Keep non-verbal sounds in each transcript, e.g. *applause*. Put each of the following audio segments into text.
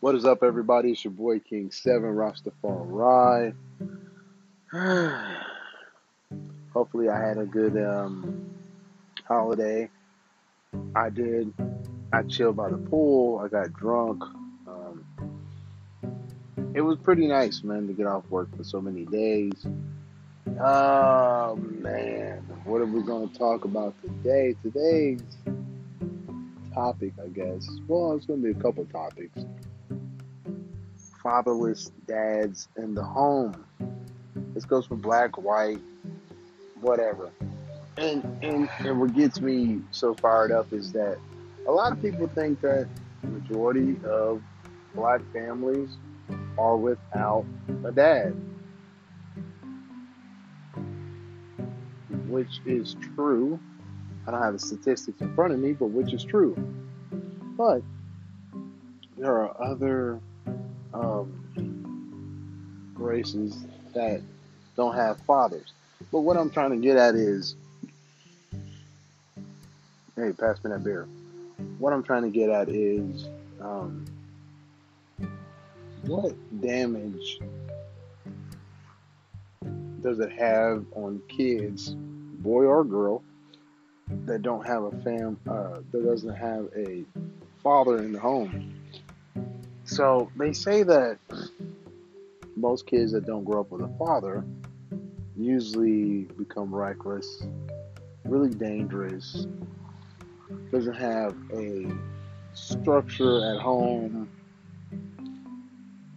What is up, everybody? It's your boy King Seven Rastafari. *sighs* Hopefully, I had a good um, holiday. I did. I chilled by the pool. I got drunk. Um, it was pretty nice, man, to get off work for so many days. Oh man, what are we going to talk about today? Today's topic, I guess. Well, it's going to be a couple topics fatherless dads in the home. This goes for black, white, whatever. And, and and what gets me so fired up is that a lot of people think that the majority of black families are without a dad. Which is true. I don't have the statistics in front of me, but which is true. But there are other um, races that don't have fathers. But what I'm trying to get at is, hey, pass me that beer. What I'm trying to get at is, um, what damage does it have on kids, boy or girl, that don't have a fam, uh, that doesn't have a father in the home? So they say that most kids that don't grow up with a father usually become reckless, really dangerous, doesn't have a structure at home.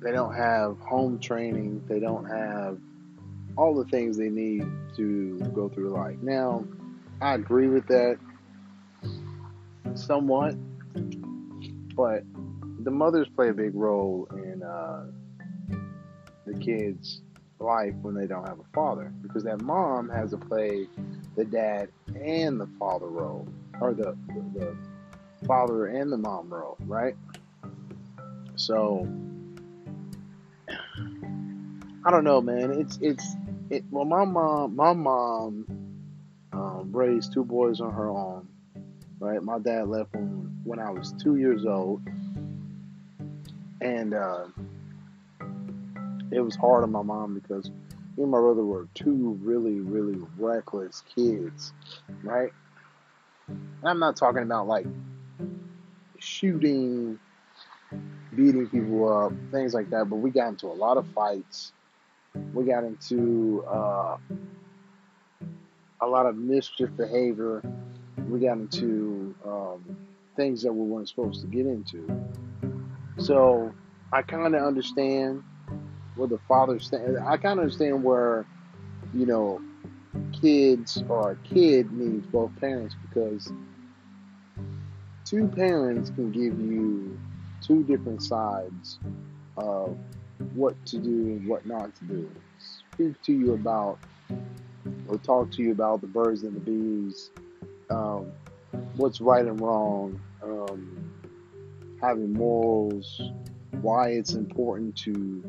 They don't have home training. They don't have all the things they need to go through life. Now, I agree with that somewhat, but the mothers play a big role in uh, the kids' life when they don't have a father because that mom has to play the dad and the father role or the, the, the father and the mom role right? So i don't know man. It's it's it well my mom my mom um, raised two boys on her own right? My dad left when when i was two years old and uh, it was hard on my mom because me and my brother were two really, really reckless kids, right? And I'm not talking about like shooting, beating people up, things like that, but we got into a lot of fights. We got into uh, a lot of mischief behavior. We got into um, things that we weren't supposed to get into. So I kind of understand where the father stand. I kind of understand where, you know, kids or a kid needs both parents because two parents can give you two different sides of what to do and what not to do. Speak to you about or talk to you about the birds and the bees, um, what's right and wrong, um, having morals, why it's important to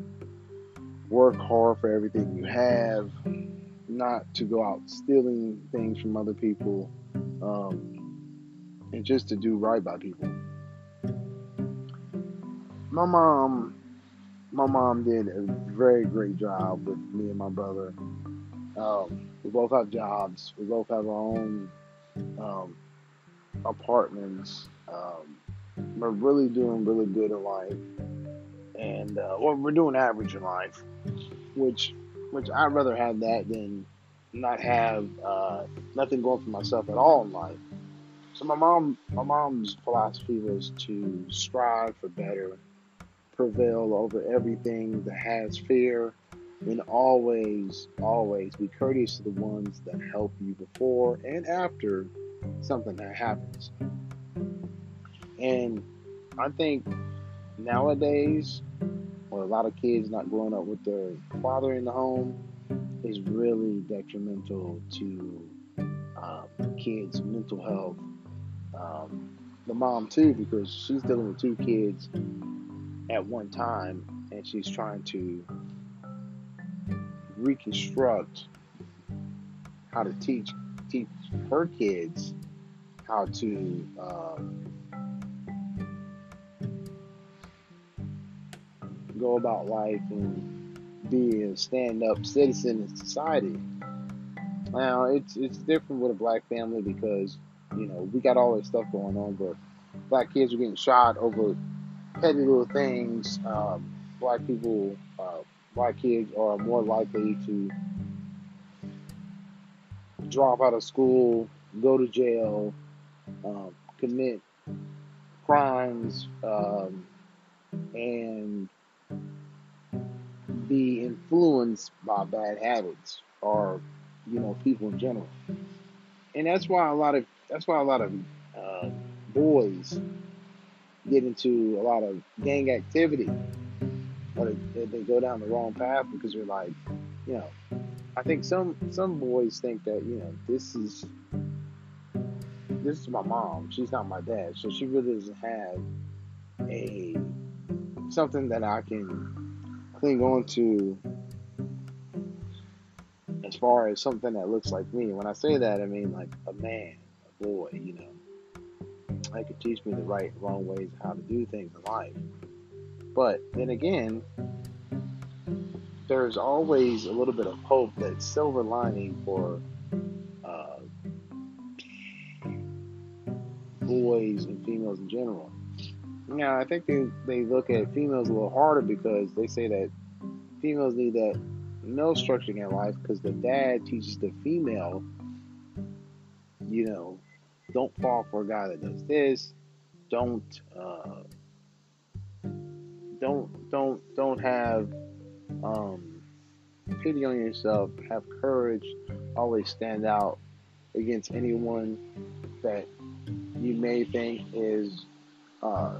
work hard for everything you have, not to go out stealing things from other people, um, and just to do right by people. My mom, my mom did a very great job with me and my brother. Um, we both have jobs. We both have our own um, apartments. Um, we're really doing really good in life, and uh, we're doing average in life, which which I'd rather have that than not have uh, nothing going for myself at all in life. So my mom, my mom's philosophy was to strive for better, prevail over everything that has fear, and always, always be courteous to the ones that help you before and after something that happens. And I think nowadays, or a lot of kids not growing up with their father in the home, is really detrimental to um, kids' mental health. Um, the mom too, because she's dealing with two kids at one time, and she's trying to reconstruct how to teach teach her kids how to um, go about life and be a stand-up citizen in society. Now it's it's different with a black family because you know we got all this stuff going on, but black kids are getting shot over petty little things. Um, black people, uh, black kids are more likely to drop out of school, go to jail, um, commit crimes, um, and be influenced by bad habits or you know people in general. And that's why a lot of that's why a lot of uh, boys get into a lot of gang activity or they, they go down the wrong path because they're like, you know, I think some some boys think that you know this is this is my mom. She's not my dad, so she really doesn't have a something that I can cling on to as far as something that looks like me. When I say that, I mean like a man, a boy, you know. They could teach me the right wrong ways how to do things in life. But then again, there's always a little bit of hope that silver lining for uh, boys and females in general. Now, I think they, they look at females a little harder because they say that females need that no structure in life because the dad teaches the female, you know, don't fall for a guy that does this. Don't uh, don't don't don't have um, pity on yourself. Have courage. Always stand out against anyone that you may think is uh,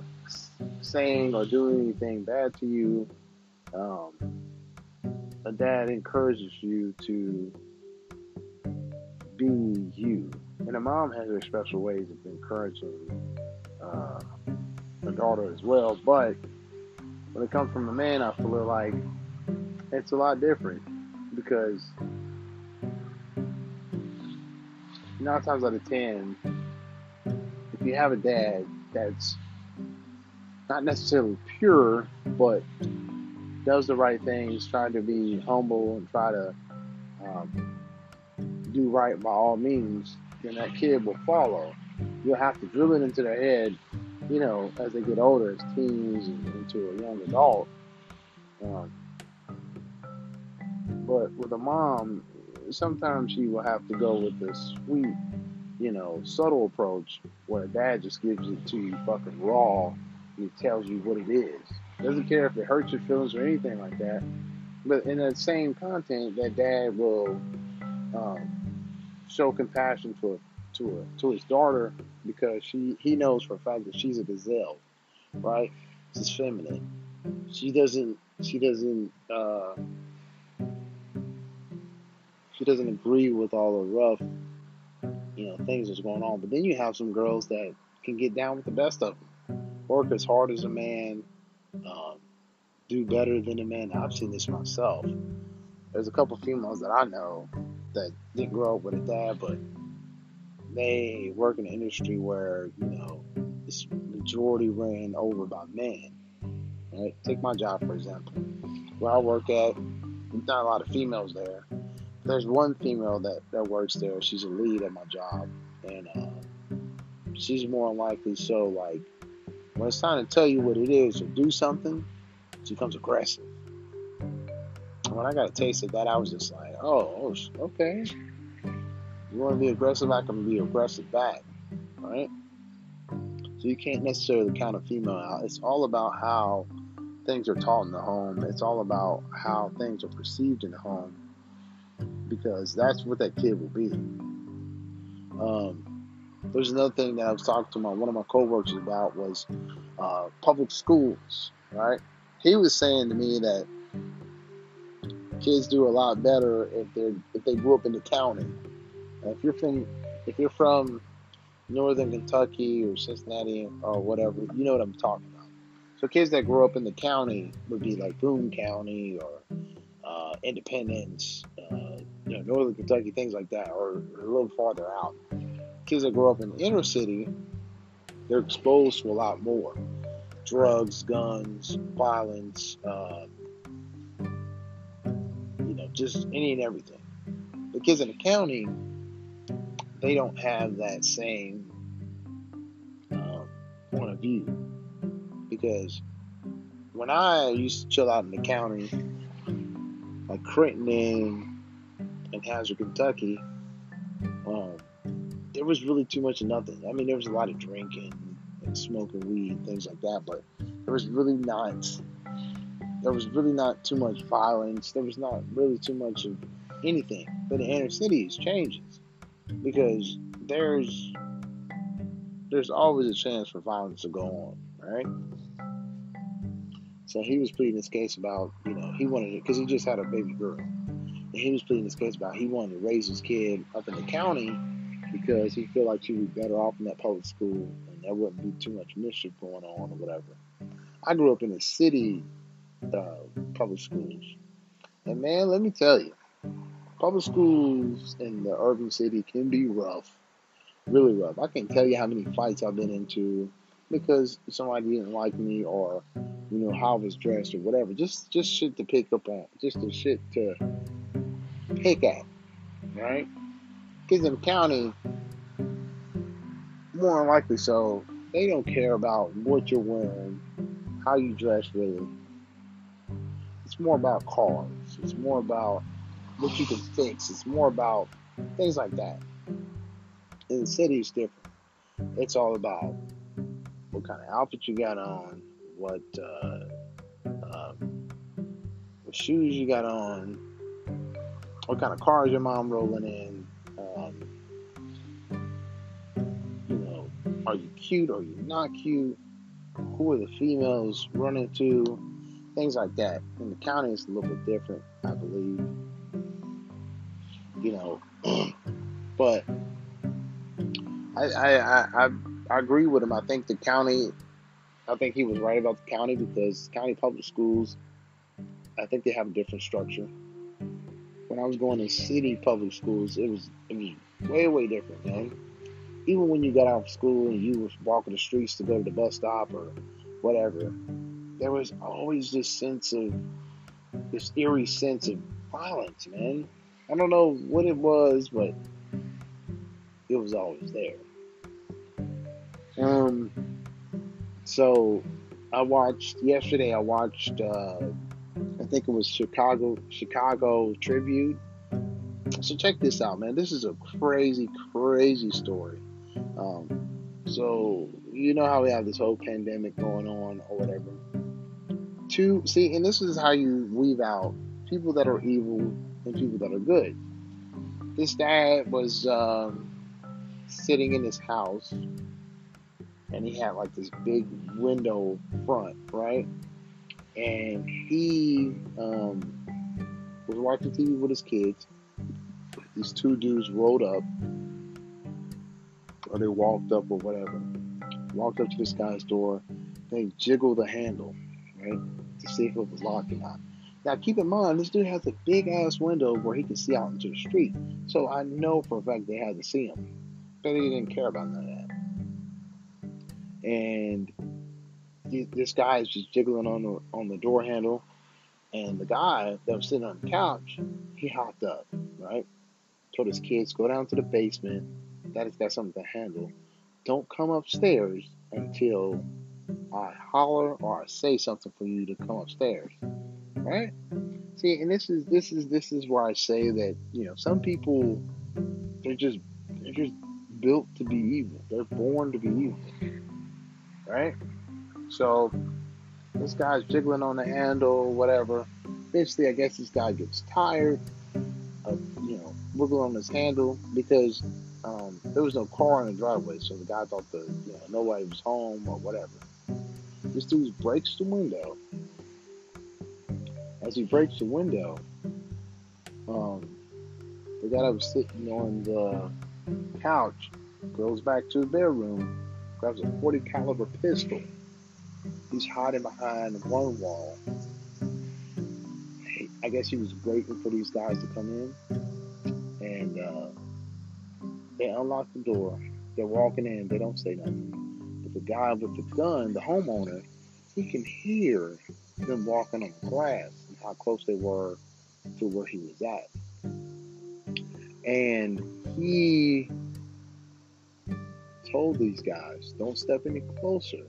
saying or doing anything bad to you. Um, a dad encourages you to be you, and a mom has her special ways of encouraging uh, a daughter as well. But when it comes from a man, I feel like it's a lot different because nine times out of ten, if you have a dad that's not necessarily pure, but does the right things, trying to be humble and try to um, do right by all means, then that kid will follow. You'll have to drill it into their head, you know, as they get older, as teens and into a young adult. Um, but with a mom, sometimes she will have to go with this sweet, you know, subtle approach where a dad just gives it to you fucking raw and tells you what it is. Doesn't care if it hurts your feelings or anything like that. But in that same content, that dad will um, show compassion to to to his daughter because she he knows for a fact that she's a gazelle, right? She's feminine. She doesn't she doesn't uh, she doesn't agree with all the rough, you know, things that's going on. But then you have some girls that can get down with the best of them, work as hard as a man, um, do better than a man. I've seen this myself. There's a couple females that I know that didn't grow up with a dad, but they work in an industry where you know it's majority ran over by men. Right? Take my job for example. Where I work at, there's not a lot of females there there's one female that, that works there. She's a lead at my job, and uh, she's more likely so like when it's time to tell you what it is or do something, she becomes aggressive. And when I got a taste of that, I was just like, oh, oh okay. You want to be aggressive? I can be aggressive back, right? So you can't necessarily count a female out. It's all about how things are taught in the home. It's all about how things are perceived in the home because that's what that kid will be. Um, there's another thing that I was talking to my one of my coworkers about was uh, public schools. Right? He was saying to me that kids do a lot better if they if they grew up in the county. And if you're from if you're from northern Kentucky or Cincinnati or whatever, you know what I'm talking about. So kids that grew up in the county would be like Boone County or uh, Independence, uh, you know, Northern Kentucky, things like that, or, or a little farther out. Kids that grow up in the inner city, they're exposed to a lot more. drugs, guns, violence, uh, you know, just any and everything. The kids in the county, they don't have that same um, point of view because when I used to chill out in the county, like Crittenden and Hazard, Kentucky, um, there was really too much of nothing. I mean, there was a lot of drinking and smoking weed, things like that, but there was really not. There was really not too much violence. There was not really too much of anything. But the inner cities changes because there's there's always a chance for violence to go on, right? So he was pleading his case about, you know, he wanted it because he just had a baby girl. And he was pleading his case about he wanted to raise his kid up in the county because he felt like would be better off in that public school and there wouldn't be too much mischief going on or whatever. I grew up in a city uh, public schools. And man, let me tell you, public schools in the urban city can be rough, really rough. I can't tell you how many fights I've been into because somebody didn't like me or you know how I was dressed or whatever. Just just shit to pick up on, just the shit to pick at, right? The county, more than likely so, they don't care about what you're wearing, how you dress really. It's more about cars. It's more about what you can fix. It's more about things like that. In the city, it's different. It's all about what kind of outfit you got on, what uh, um, what shoes you got on, what kind of cars your mom rolling in. Um, you know, are you cute? Are you not cute? Who are the females running to? Things like that. In the county, it's a little bit different, I believe. You know, *clears throat* but I, I, I, I I agree with him. I think the county, I think he was right about the county because county public schools, I think they have a different structure. When I was going to city public schools, it was it was way way different, man. Even when you got out of school and you was walking the streets to go to the bus stop or whatever, there was always this sense of this eerie sense of violence, man. I don't know what it was, but it was always there. Um, so I watched yesterday. I watched. Uh, I think it was Chicago Chicago Tribune. So check this out, man. This is a crazy, crazy story. Um, so you know how we have this whole pandemic going on or whatever. Two, see, and this is how you weave out people that are evil and people that are good. This dad was um, sitting in his house and he had like this big window front, right? And he um, was watching TV with his kids. These two dudes rolled up, or they walked up, or whatever. Walked up to this guy's door. They jiggled the handle, right, to see if it was locked or not. Now, keep in mind, this dude has a big ass window where he can see out into the street. So I know for a fact they had to see him. But he didn't care about none of that and this guy is just jiggling on the on the door handle, and the guy that was sitting on the couch, he hopped up, right? Told his kids go down to the basement. Daddy's got something to handle. Don't come upstairs until I holler or I say something for you to come upstairs, right? See, and this is this is this is where I say that you know some people they're just they're just built to be evil. They're born to be evil right? So this guy's jiggling on the handle, whatever. Eventually, I guess this guy gets tired of, you know, wiggling on his handle because um, there was no car in the driveway, so the guy thought the, you know, nobody was home or whatever. This dude breaks the window. As he breaks the window, um, the guy that was sitting on the couch goes back to the bedroom grabs a 40 caliber pistol. He's hiding behind one wall. I guess he was waiting for these guys to come in, and uh, they unlock the door. They're walking in. They don't say nothing. But the guy with the gun, the homeowner, he can hear them walking on the grass and how close they were to where he was at. And he told these guys, don't step any closer.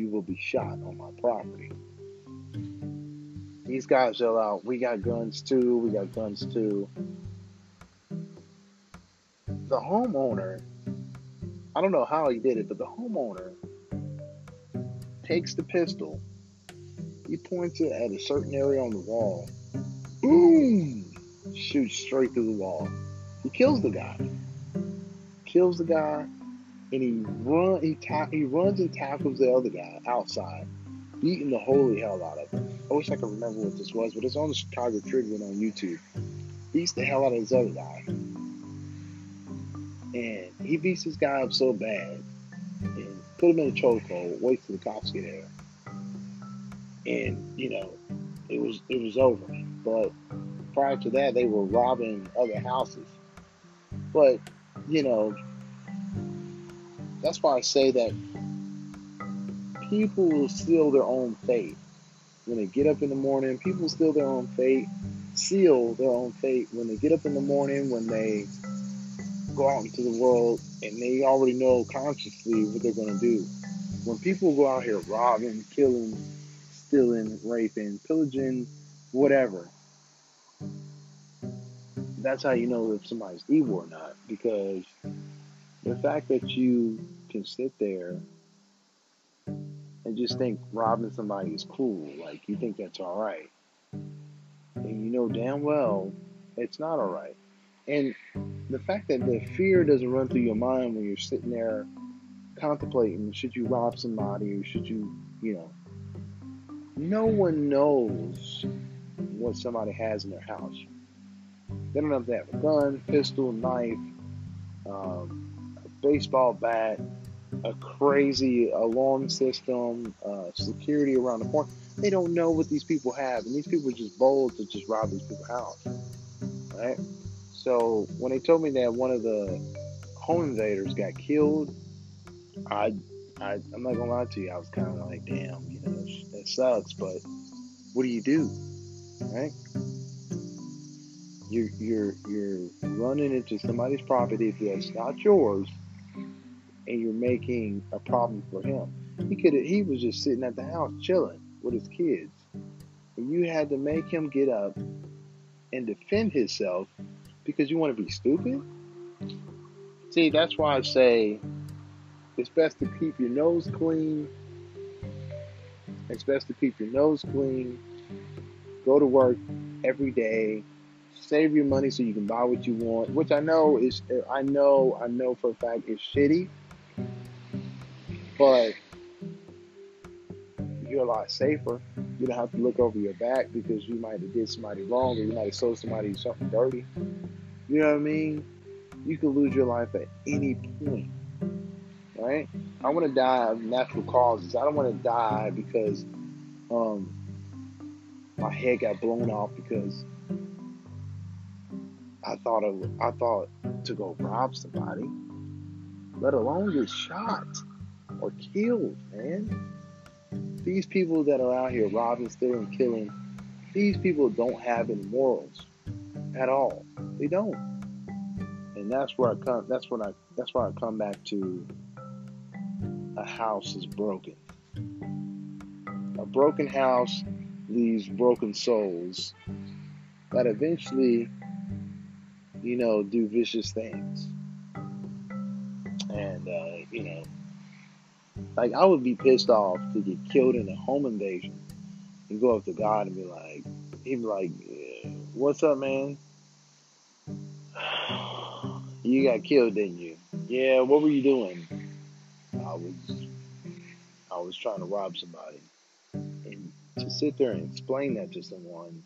You will be shot on my property. These guys yell out, We got guns too, we got guns too. The homeowner, I don't know how he did it, but the homeowner takes the pistol, he points it at a certain area on the wall, boom, shoots straight through the wall. He kills the guy. Kills the guy, and he run he ta- he runs and tackles the other guy outside, beating the holy hell out of him. I wish I could remember what this was, but it's on the Chicago Tribune on YouTube. Beats the hell out of this other guy, and he beats this guy up so bad, and put him in a chokehold. Wait till the cops get there, and you know, it was it was over. But prior to that, they were robbing other houses. But you know, that's why I say that people will steal their own fate. When they get up in the morning, people steal their own fate, seal their own fate. When they get up in the morning, when they go out into the world and they already know consciously what they're going to do. When people go out here robbing, killing, stealing, raping, pillaging, whatever, that's how you know if somebody's evil or not. Because the fact that you can sit there and just think robbing somebody is cool, like you think that's all right, and you know damn well it's not all right. And the fact that the fear doesn't run through your mind when you're sitting there contemplating should you rob somebody or should you, you know, no one knows what somebody has in their house. They don't have to have a gun, pistol, knife, um, baseball bat, a crazy alarm system, uh, security around the corner. They don't know what these people have, and these people are just bold to just rob these people's house, right? So when they told me that one of the home invaders got killed, I, I I'm not gonna lie to you, I was kind of like, damn, you know, that sucks, but what do you do, right? You're you're you're running into somebody's property that's not yours, and you're making a problem for him. He could he was just sitting at the house chilling with his kids, and you had to make him get up and defend himself because you want to be stupid? See, that's why I say it's best to keep your nose clean. It's best to keep your nose clean. Go to work every day. Save your money so you can buy what you want, which I know is I know I know for a fact is shitty. But you're a lot safer. You don't have to look over your back because you might have did somebody wrong or you might have sold somebody something dirty. You know what I mean? You could lose your life at any point. Right? I want to die of natural causes. I don't want to die because um, my head got blown off because I thought of, I thought to go rob somebody, let alone get shot or killed, man. These people that are out here robbing, stealing, killing, these people don't have any morals at all. They don't. And that's where I come that's when I that's why I come back to a house is broken. A broken house leaves broken souls that eventually, you know, do vicious things. And uh, you know, like I would be pissed off to get killed in a home invasion and go up to God and be like, he'd be like, "What's up, man? *sighs* You got killed, didn't you? Yeah. What were you doing? I was, I was trying to rob somebody." And to sit there and explain that to someone,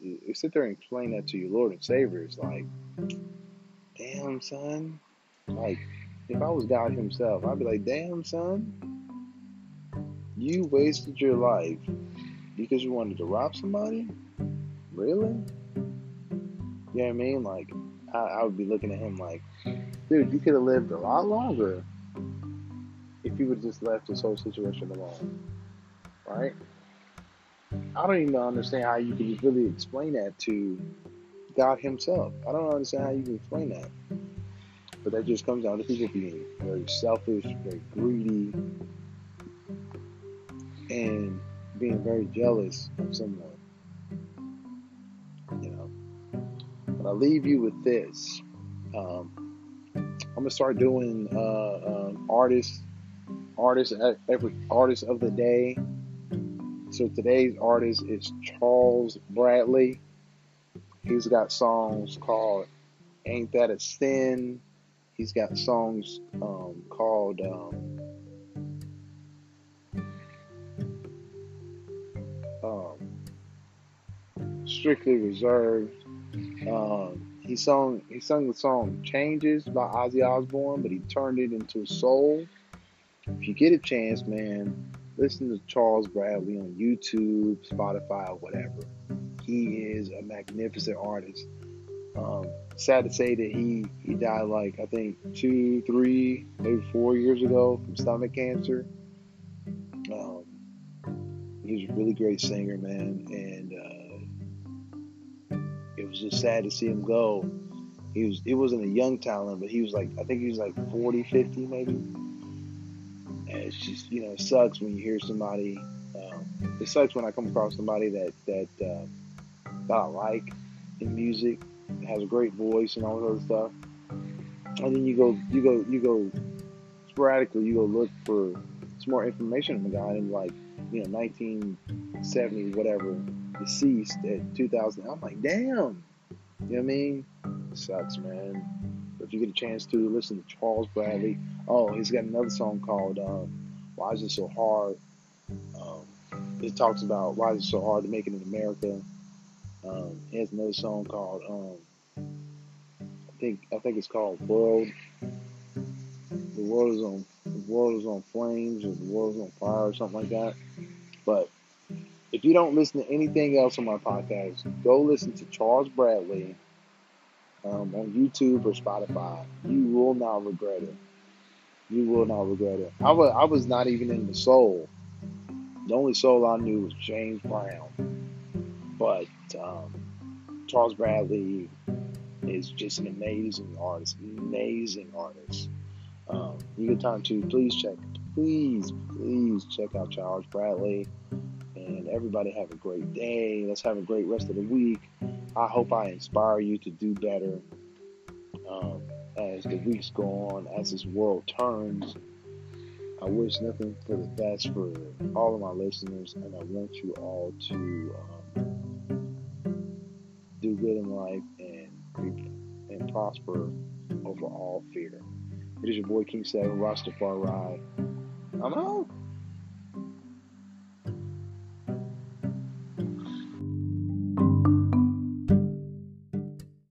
to sit there and explain that to your Lord and Savior, is like, damn, son. Like, if I was God Himself, I'd be like, damn, son, you wasted your life because you wanted to rob somebody? Really? You know what I mean? Like, I, I would be looking at him like, dude, you could have lived a lot longer if you would just left this whole situation alone. right? I don't even understand how you can really explain that to God Himself. I don't understand how you can explain that. But that just comes down to people being very selfish, very greedy, and being very jealous of someone. You know. But I leave you with this. Um, I'm gonna start doing uh, um, artists, artists every artist of the day. So today's artist is Charles Bradley. He's got songs called "Ain't That a Sin." He's got songs um, called um, "Strictly Reserved." Um, he sung he sung the song "Changes" by Ozzy Osbourne, but he turned it into soul. If you get a chance, man, listen to Charles Bradley on YouTube, Spotify, whatever. He is a magnificent artist. Um, sad to say that he he died like I think two, three, maybe four years ago from stomach cancer. Um, he's a really great singer, man, and uh, it was just sad to see him go. He was it wasn't a young talent, but he was like I think he was like 40, 50 maybe. And it's just you know it sucks when you hear somebody. Um, it sucks when I come across somebody that that uh, that I like in music, has a great voice and all that other stuff. And then you go you go you go sporadically you go look for some more information on the guy and like you know 1970 whatever deceased at 2000 i'm like damn. You know what i mean? Sucks man. But if you get a chance to listen to charles bradley. Oh he's got another song called um, why is it so hard? Um, it talks about why is it so hard to make it in america. Um, he has another song called um, i think i think it's called world the world is on the world is on flames or the world is on fire or something like that. But if you don't listen to anything else on my podcast, go listen to Charles Bradley um, on YouTube or Spotify. You will not regret it. You will not regret it. I was I was not even in the soul. The only soul I knew was James Brown. But um, Charles Bradley is just an amazing artist, amazing artist. Um, you get time to please check, please, please check out Charles Bradley. And everybody have a great day. Let's have a great rest of the week. I hope I inspire you to do better um, as the weeks go on, as this world turns. I wish nothing for the best for all of my listeners, and I want you all to um, do good in life and and prosper over all fear. It is your boy King Seven Rastafari. I'm out.